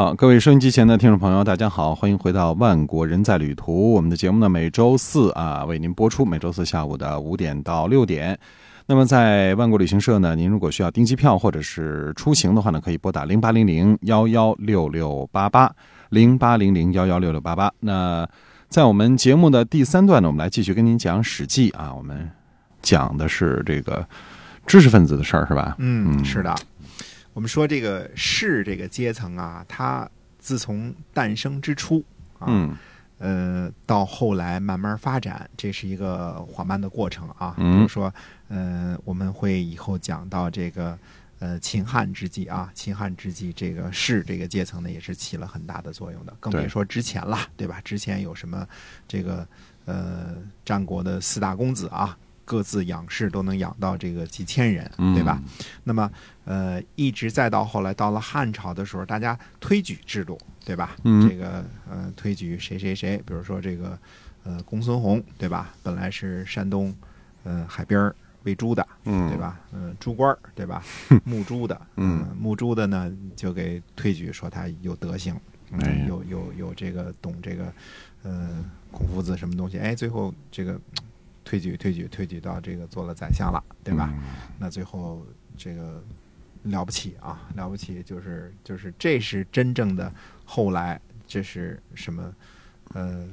好，各位收音机前的听众朋友，大家好，欢迎回到《万国人在旅途》。我们的节目呢，每周四啊为您播出，每周四下午的五点到六点。那么在万国旅行社呢，您如果需要订机票或者是出行的话呢，可以拨打零八零零幺幺六六八八零八零零幺幺六六八八。那在我们节目的第三段呢，我们来继续跟您讲《史记》啊，我们讲的是这个知识分子的事儿，是吧？嗯，是的。我们说这个士这个阶层啊，它自从诞生之初啊，呃，到后来慢慢发展，这是一个缓慢的过程啊。比如说，呃，我们会以后讲到这个呃秦汉之际啊，秦汉之际，这个士这个阶层呢，也是起了很大的作用的。更别说之前了，对吧？之前有什么这个呃战国的四大公子啊。各自养士都能养到这个几千人，对吧？那么，呃，一直再到后来，到了汉朝的时候，大家推举制度，对吧？这个，呃，推举谁谁谁，比如说这个，呃，公孙弘，对吧？本来是山东，呃，海边喂猪的，对吧？嗯，猪官对吧？牧猪的，嗯，牧猪的呢，就给推举说他有德行，有有有这个懂这个，呃，孔夫子什么东西？哎，最后这个。推举推举推举到这个做了宰相了，对吧？那最后这个了不起啊，了不起，就是就是这是真正的后来这是什么？呃，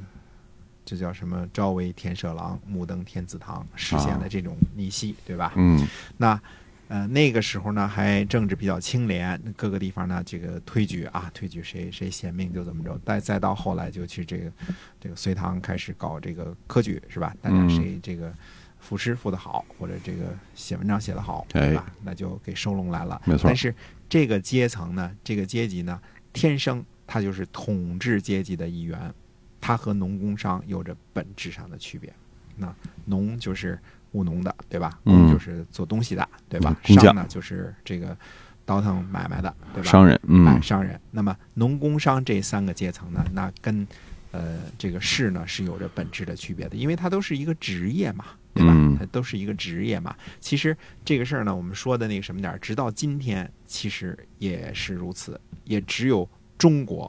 这叫什么？朝为田舍郎，暮登天子堂，实现了这种逆袭，对吧？嗯，那。呃，那个时候呢，还政治比较清廉，各个地方呢，这个推举啊，推举谁谁贤明就怎么着。再再到后来，就去这个这个隋唐开始搞这个科举，是吧？大家谁这个赋诗赋得好，或者这个写文章写得好，对吧？那就给收拢来了。没错。但是这个阶层呢，这个阶级呢，天生它就是统治阶级的一员，它和农工商有着本质上的区别。那农就是。务农的，对吧？工就是做东西的，对吧？商呢，就是这个倒腾买卖的，对吧？商人，嗯，商人。那么农工商这三个阶层呢，那跟呃这个士呢是有着本质的区别的，因为它都是一个职业嘛，对吧？它都是一个职业嘛。其实这个事儿呢，我们说的那个什么点儿，直到今天其实也是如此，也只有中国，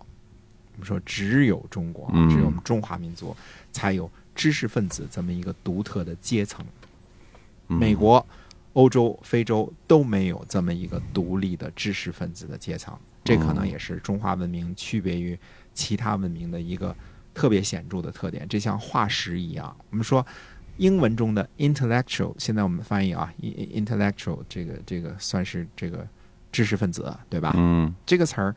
我们说只有中国，只有我们中华民族才有知识分子这么一个独特的阶层。美国、欧洲、非洲都没有这么一个独立的知识分子的阶层，这可能也是中华文明区别于其他文明的一个特别显著的特点。这像化石一样，我们说英文中的 intellectual，现在我们翻译啊，intellectual 这个这个算是这个知识分子，对吧？嗯，这个词儿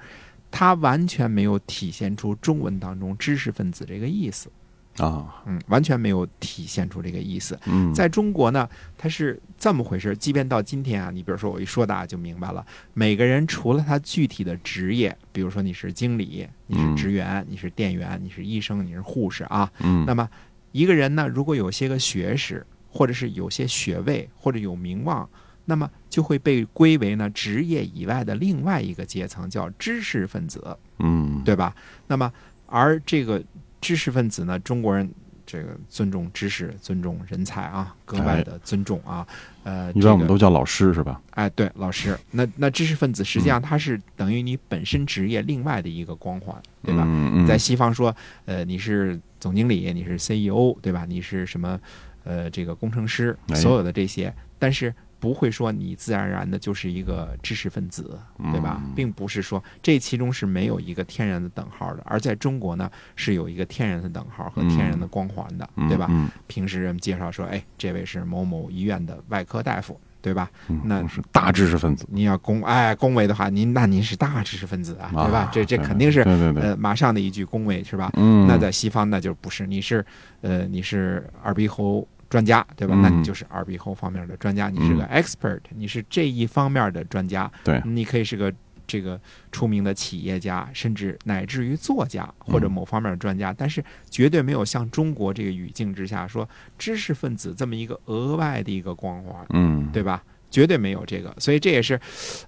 它完全没有体现出中文当中知识分子这个意思。啊，嗯，完全没有体现出这个意思。嗯，在中国呢，它是这么回事。即便到今天啊，你比如说我一说，大家就明白了。每个人除了他具体的职业，比如说你是经理，你是职员，你是店员，你是医生，你是护士啊。嗯，那么一个人呢，如果有些个学识，或者是有些学位，或者有名望，那么就会被归为呢职业以外的另外一个阶层，叫知识分子。嗯，对吧？那么而这个。知识分子呢？中国人这个尊重知识、尊重人才啊，格外的尊重啊。呃，一般我们都叫老师是吧？哎，对，老师。那那知识分子实际上他是等于你本身职业另外的一个光环，对吧？在西方说，呃，你是总经理，你是 CEO，对吧？你是什么？呃，这个工程师，所有的这些，但是。不会说你自然而然的就是一个知识分子，对吧？并不是说这其中是没有一个天然的等号的，而在中国呢是有一个天然的等号和天然的光环的，对吧？平时人们介绍说，哎，这位是某某医院的外科大夫，对吧？那是大知识分子。你要恭哎恭维的话，您那您是大知识分子啊，对吧？这这肯定是呃马上的一句恭维是吧？那在西方那就不是，你是呃你是耳鼻喉。专家对吧？那你就是耳鼻喉方面的专家，你是个 expert，你是这一方面的专家。对，你可以是个这个出名的企业家，甚至乃至于作家或者某方面的专家，但是绝对没有像中国这个语境之下说知识分子这么一个额外的一个光环，嗯，对吧？绝对没有这个，所以这也是，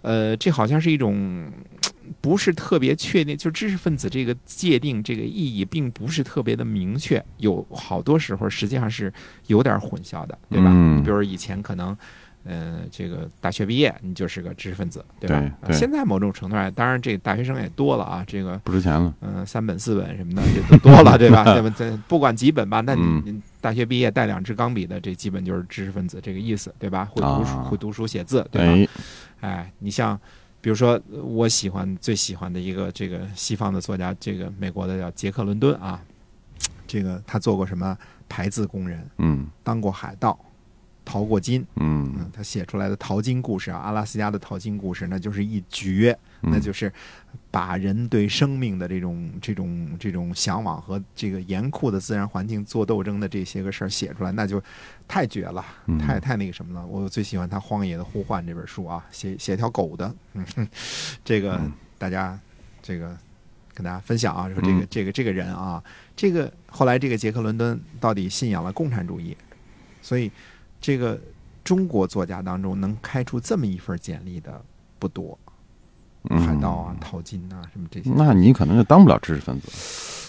呃，这好像是一种。不是特别确定，就知识分子这个界定这个意义，并不是特别的明确，有好多时候实际上是有点混淆的，对吧？比如以前可能，呃，这个大学毕业，你就是个知识分子，对吧？对现在某种程度上，当然这大学生也多了啊，这个不值钱了。嗯、三本四本什么的也都多了，对吧？对吧？这不管几本吧，那你大学毕业带两支钢笔的，这基本就是知识分子这个意思，对吧？会读书，啊会读书写字，对吧？哎，哎，你像，比如说，呃我喜欢最喜欢的一个这个西方的作家，这个美国的叫杰克伦敦啊，这个他做过什么？排字工人，嗯。当过海盗，淘过金，嗯。嗯，他写出来的淘金故事啊，阿拉斯加的淘金故事，那就是一绝，嗯。那就是把人对生命的这种这种这种向往和这个严酷的自然环境做斗争的这些个事儿写出来，那就太绝了，嗯。太太那个什么了。我最喜欢他《荒野的呼唤》这本书啊，写写条狗的，嗯，哼这个嗯。大家这个跟大家分享啊，说这个嗯。这个这个人啊，这个后来这个杰克伦敦到底信仰了共产主义，所以这个中国作家当中能开出这么一份简历的不多，嗯海盗啊、淘金啊什么这些。那你可能就当不了知识分子。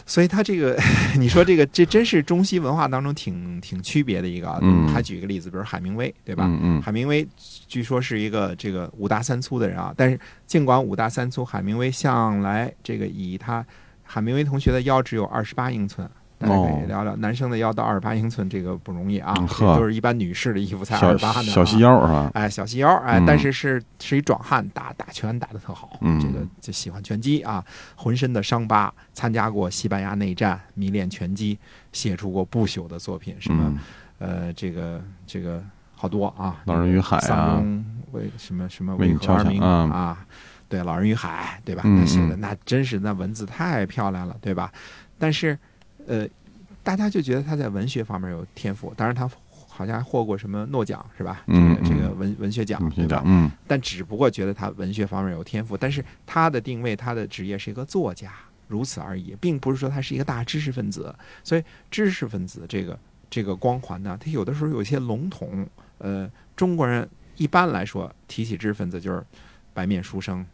所以他这个，你说这个，这真是中西文化当中挺挺区别的一个啊。嗯还举一个例子，比如海明威，对吧？嗯嗯海明威据说是一个这个五大三粗的人啊，但是尽管五大三粗，海明威向来这个以他海明威同学的腰只有二十八英寸。大家可以哦聊聊，男生的腰到二十八英寸，这个不容易啊嗯，呵都是一般女士的衣服才二十八呢、啊。小细腰是吧？哎，小细腰，哎，嗯但是是是一壮汉，打打拳打得特好，嗯这个就喜欢拳击啊，浑身的伤疤，参加过西班牙内战，迷恋拳击，写出过不朽的作品，什么、嗯呃，这个这个好多啊，老人与海啊为什么什么为何而鸣啊？对，老人与海，对吧？嗯那写的嗯那真是那文字太漂亮了，对吧？但是呃，大家就觉得他在文学方面有天赋，当然他好像还获过什么诺奖是吧？嗯这个这个嗯文文学奖嗯，对吧？嗯但只不过觉得他文学方面有天赋，但是他的定位，他的职业是一个作家，如此而已，并不是说他是一个大知识分子。所以知识分子这个这个光环呢，他有的时候有一些笼统。呃，中国人一般来说提起知识分子就是白面书生。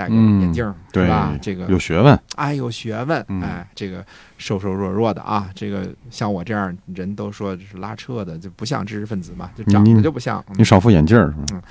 戴个嗯眼镜儿、对是吧？这个有学问。哎，有学问，嗯哎，这个瘦瘦弱弱的啊，这个像我这样人都说是拉车的，就不像知识分子嘛，就长得就不像。嗯你少副眼镜儿是吧？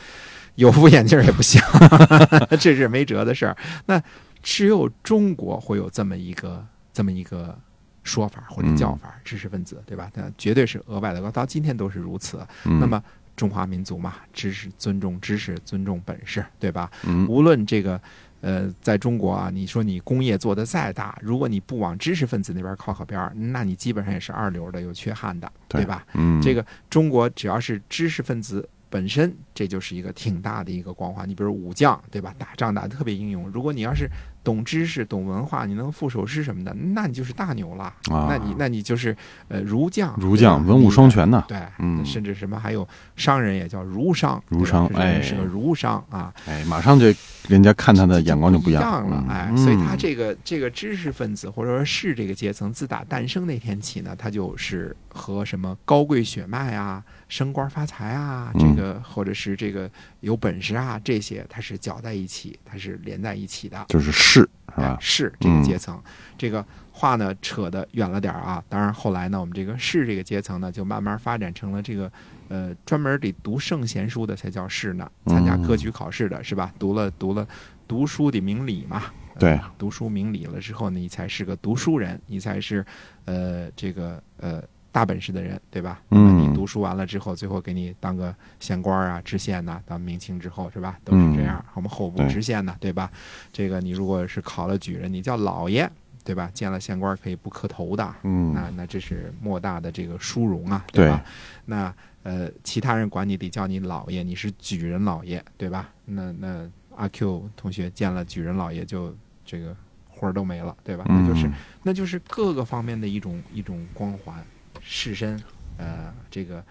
有副眼镜也不像，这是没辙的事儿。那只有中国会有这么一个这么一个说法或者叫法，知识分子，对吧？那绝对是额外的高，到今天都是如此。嗯那么中华民族嘛，知识尊重知识，尊重本事，对吧？嗯无论这个。呃，在中国啊，你说你工业做得再大，如果你不往知识分子那边靠靠边儿，那你基本上也是二流的，有缺憾的，对对吧？嗯这个中国只要是知识分子本身，这就是一个挺大的一个光环。你比如武将，对吧？打仗打得特别英勇。如果你要是懂知识、懂文化，你能赋首诗什么的，那你就是大牛了。啊那你那你就是呃儒将，儒将文武双。全呢。对，嗯甚至什么还有商人也叫儒商，儒商哎是个儒商啊，哎，马上就人家看他的眼光就不一样了，哎，嗯所以他这个这个知识分子或者说士这个阶层，自打诞生那天起呢，他就是和什么高贵血脉啊、升官发财啊，嗯这个或者是这个有本事啊，这些它是搅在一起，它是连在一起的。就是士是哎吧？士这个阶层，这个话呢扯得远了点儿啊。当然后来呢，我们这个士这个阶层呢，就慢慢发展成了这个呃专门得读圣贤书的才叫士呢，参加科举考试的是吧？读了读了读书得明理嘛。对呃读书明理了之后呢，你才是个读书人，你才是呃这个呃大本事的人，对吧？嗯你读书完了之后，最后给你当个县官啊、知县呐、当明清之后是吧？都是这样。我们后部知县呢，对吧？这个你如果是考了举人，你叫老爷，对吧？见了县官可以不磕头的，嗯那那这是莫大的这个殊荣啊，对吧？那呃，其他人管你得叫你老爷，你是举人老爷，对吧？那那阿 Q 同学见了举人老爷就这个魂儿都没了，对吧？那就是嗯那就是各个方面的一种一种光环，士绅，呃，这个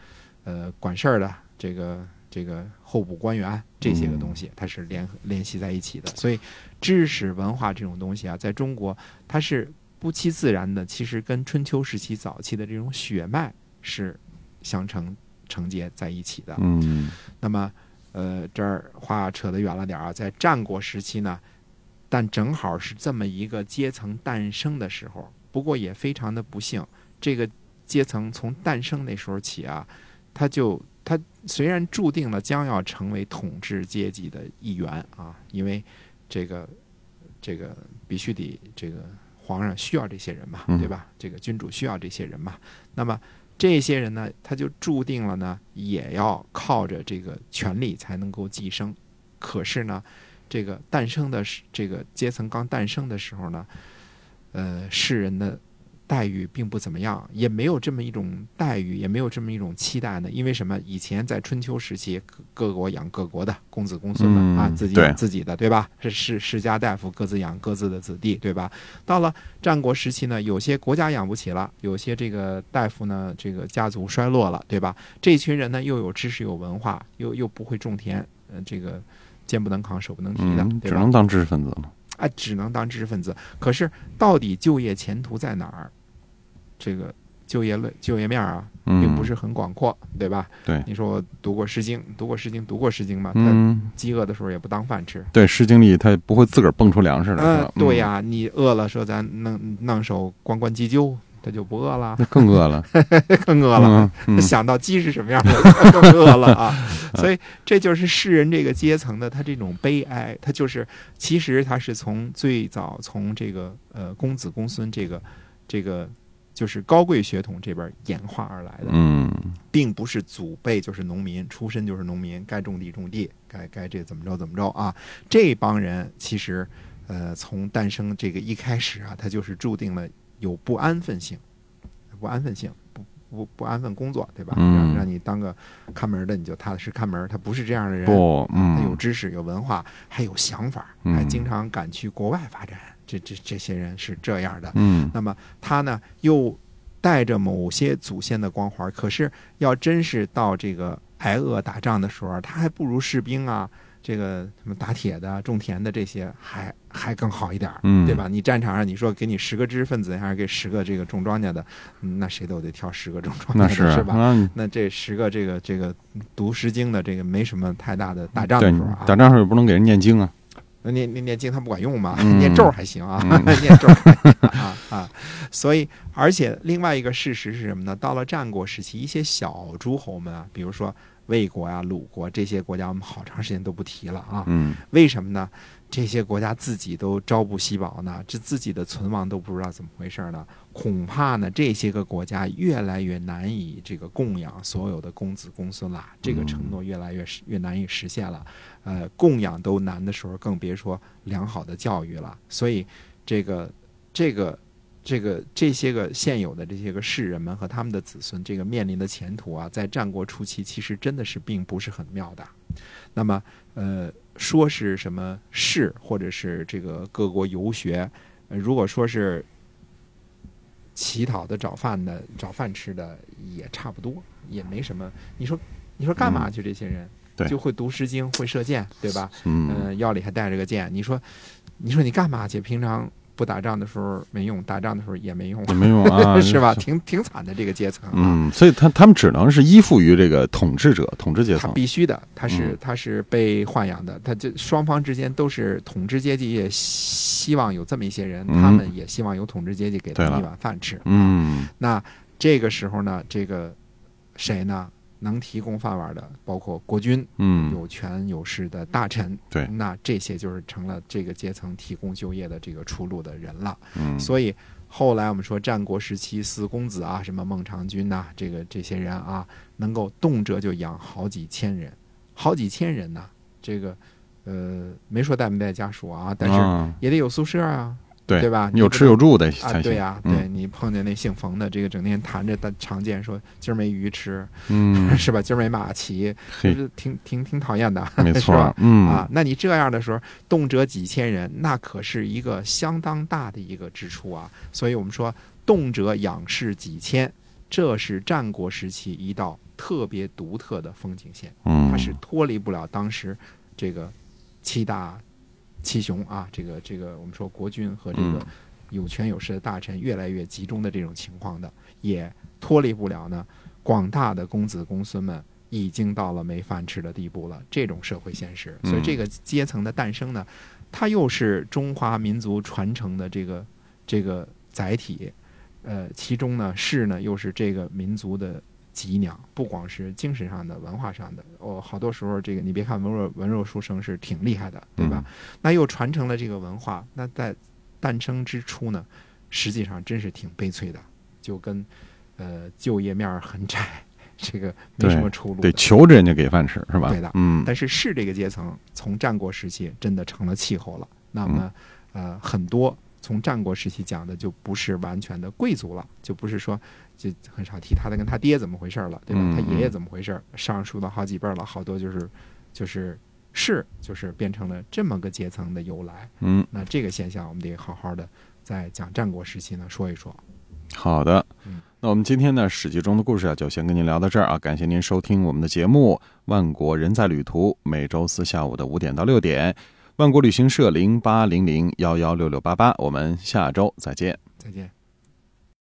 呃管事儿的，这个这个候补官员这些个东西，它是联联系在一起的。所以，知识文化这种东西啊，在中国它是不期自然的，其实跟春秋时期早期的这种血脉是相承承接在一起的。嗯那么，呃，这儿话扯得远了点儿啊，在战国时期呢，但正好是这么一个阶层诞生的时候。不过也非常的不幸，这个阶层从诞生那时候起啊，他就他虽然注定了将要成为统治阶级的一员啊，因为这个这个必须得这个皇上需要这些人嘛，对吧？这个君主需要这些人嘛。那么这些人呢，他就注定了呢，也要靠着这个权力才能够寄生。可是呢，这个诞生的这个阶层刚诞生的时候呢，呃，世人的。待遇并不怎么样，也没有这么一种待遇，也没有这么一种期待呢。因为什么？以前在春秋时期，各国养各国的，公子公孙们啊，自己养自己的，对吧？是世世家大夫各自养各自的子弟，对吧？到了战国时期呢，有些国家养不起了，有些这个大夫呢，这个家族衰落了，对吧？这群人呢，又有知识有文化，又又不会种田，呃，这个肩不能扛，手不能提的，只能当知识分子了。啊，只能当知识分子。可是到底就业前途在哪儿？这个就业类就业面啊，并不是很广阔，对吧？对，你说我读过《诗经》，读过《诗经》，读过《诗经》嘛？他饥饿的时候也不当饭吃。对，《诗经》里他不会自个儿蹦出粮食来。嗯，对呀，你饿了，说咱弄弄手关关雎鸠，他就不饿了。那更饿了，更饿了。想到鸡是什么样的，更饿了啊！所以这就是世人这个阶层的他这种悲哀，他就是其实他是从最早从这个呃公子公孙这个这个。就是高贵血统这边演化而来的，嗯，并不是祖辈就是农民出身就是农民，该种地种地，该该这怎么着怎么着啊？这帮人其实，呃，从诞生这个一开始啊，他就是注定了有不安分性，不安分性，不不不安分工作，对吧？让让你当个看门的，你就踏踏实看门。他不是这样的人，不，他有知识、有文化，还有想法，还经常敢去国外发展。这这这些人是这样的，嗯，那么他呢又带着某些祖先的光环，可是要真是到这个挨饿打仗的时候，他还不如士兵啊，这个什么打铁的、种田的这些还还更好一点，嗯，对吧？你战场上你说给你十个知识分子，还是给十个这个种庄稼的，那谁都得挑十个种庄稼的，是吧？那这十个这个这个读诗经的这个没什么太大的打仗的时候啊，打仗时候也不能给人念经啊。念念念经它不管用嘛？念咒 还行啊，念咒啊啊！所以，而且另外一个事实是什么呢？到了战国时期，一些小诸侯们啊，比如说魏国呀、鲁国这些国家，我们好长时间都不提了啊。嗯，为什么呢？这些国家自己都朝不夕保呢，这自己的存亡都不知道怎么回事呢？恐怕呢，这些个国家越来越难以这个供养所有的公子公孙了，这个承诺越来越越难以实现了。呃，供养都难的时候，更别说良好的教育了。所以，这个这个这个这些个现有的这些个士人们和他们的子孙，这个面临的前途啊，在战国初期其实真的是并不是很妙的。那么，呃。说是什么事，或者是这个各国游学，如果说是乞讨的、找饭的、找饭吃的，也差不多，也没什么。你说，你说干嘛去？这些人就会读《诗经》，会射箭，对吧？嗯，腰里还带着个箭。你说，你说你干嘛去？平常。不打仗的时候没用，打仗的时候也没用，也没用啊，是吧？挺挺惨的这个阶层。嗯，所以他他们只能是依附于这个统治者、统治阶层。他必须的，他是他是被豢养的，他这双方之间都是统治阶级，也希望有这么一些人，他们也希望有统治阶级给他们一碗饭吃。嗯，那这个时候呢，这个谁呢？能提供饭碗的，包括国君，嗯，有权有势的大臣，对，那这些就是成了这个阶层提供就业的这个出路的人了。嗯，所以后来我们说战国时期四公子啊，什么孟尝君呐，这个这些人啊，能够动辄就养好几千人，好几千人呐，这个呃，没说带没带家属啊，但是也得有宿舍啊。对对吧？你有吃有住的啊，对呀，对你碰见那姓冯的，这个整天谈着的常见，说今儿没鱼吃，嗯，是吧？今儿没马骑，是挺挺挺讨厌的，没 错，吧？嗯啊，那你这样的时候，动辄几千人，那可是一个相当大的一个支出啊。所以我们说，动辄仰视几千，这是战国时期一道特别独特的风景线，嗯，它是脱离不了当时这个七大。七雄啊，这个这个，我们说国君和这个有权有势的大臣越来越集中的这种情况的，也脱离不了呢。广大的公子公孙们已经到了没饭吃的地步了，这种社会现实。所以这个阶层的诞生呢，它又是中华民族传承的这个这个载体。呃，其中呢士呢又是这个民族的。脊梁，不光是精神上的、文化上的。哦，好多时候这个你别看文弱文弱书生是挺厉害的，对吧？那又传承了这个文化，那在诞生之初呢，实际上真是挺悲催的，就跟呃就业面很窄，这个没什么出路，得求着人家给饭吃，是吧？对的，嗯。但是士这个阶层从战国时期真的成了气候了，那么呃很多。从战国时期讲的就不是完全的贵族了，就不是说就很少提他的跟他爹怎么回事了，对吧？他爷爷怎么回事？上书的好几辈了，好多就是就是是，就是变成了这么个阶层的由来。嗯，那这个现象我们得好好的在讲战国时期呢说一说。好的，那我们今天呢《史记》中的故事啊，就先跟您聊到这儿啊。感谢您收听我们的节目《万国人在旅途》，每周四下午的五点到六点。万国旅行社零八零零幺幺六六八八，我们下周再见。再见。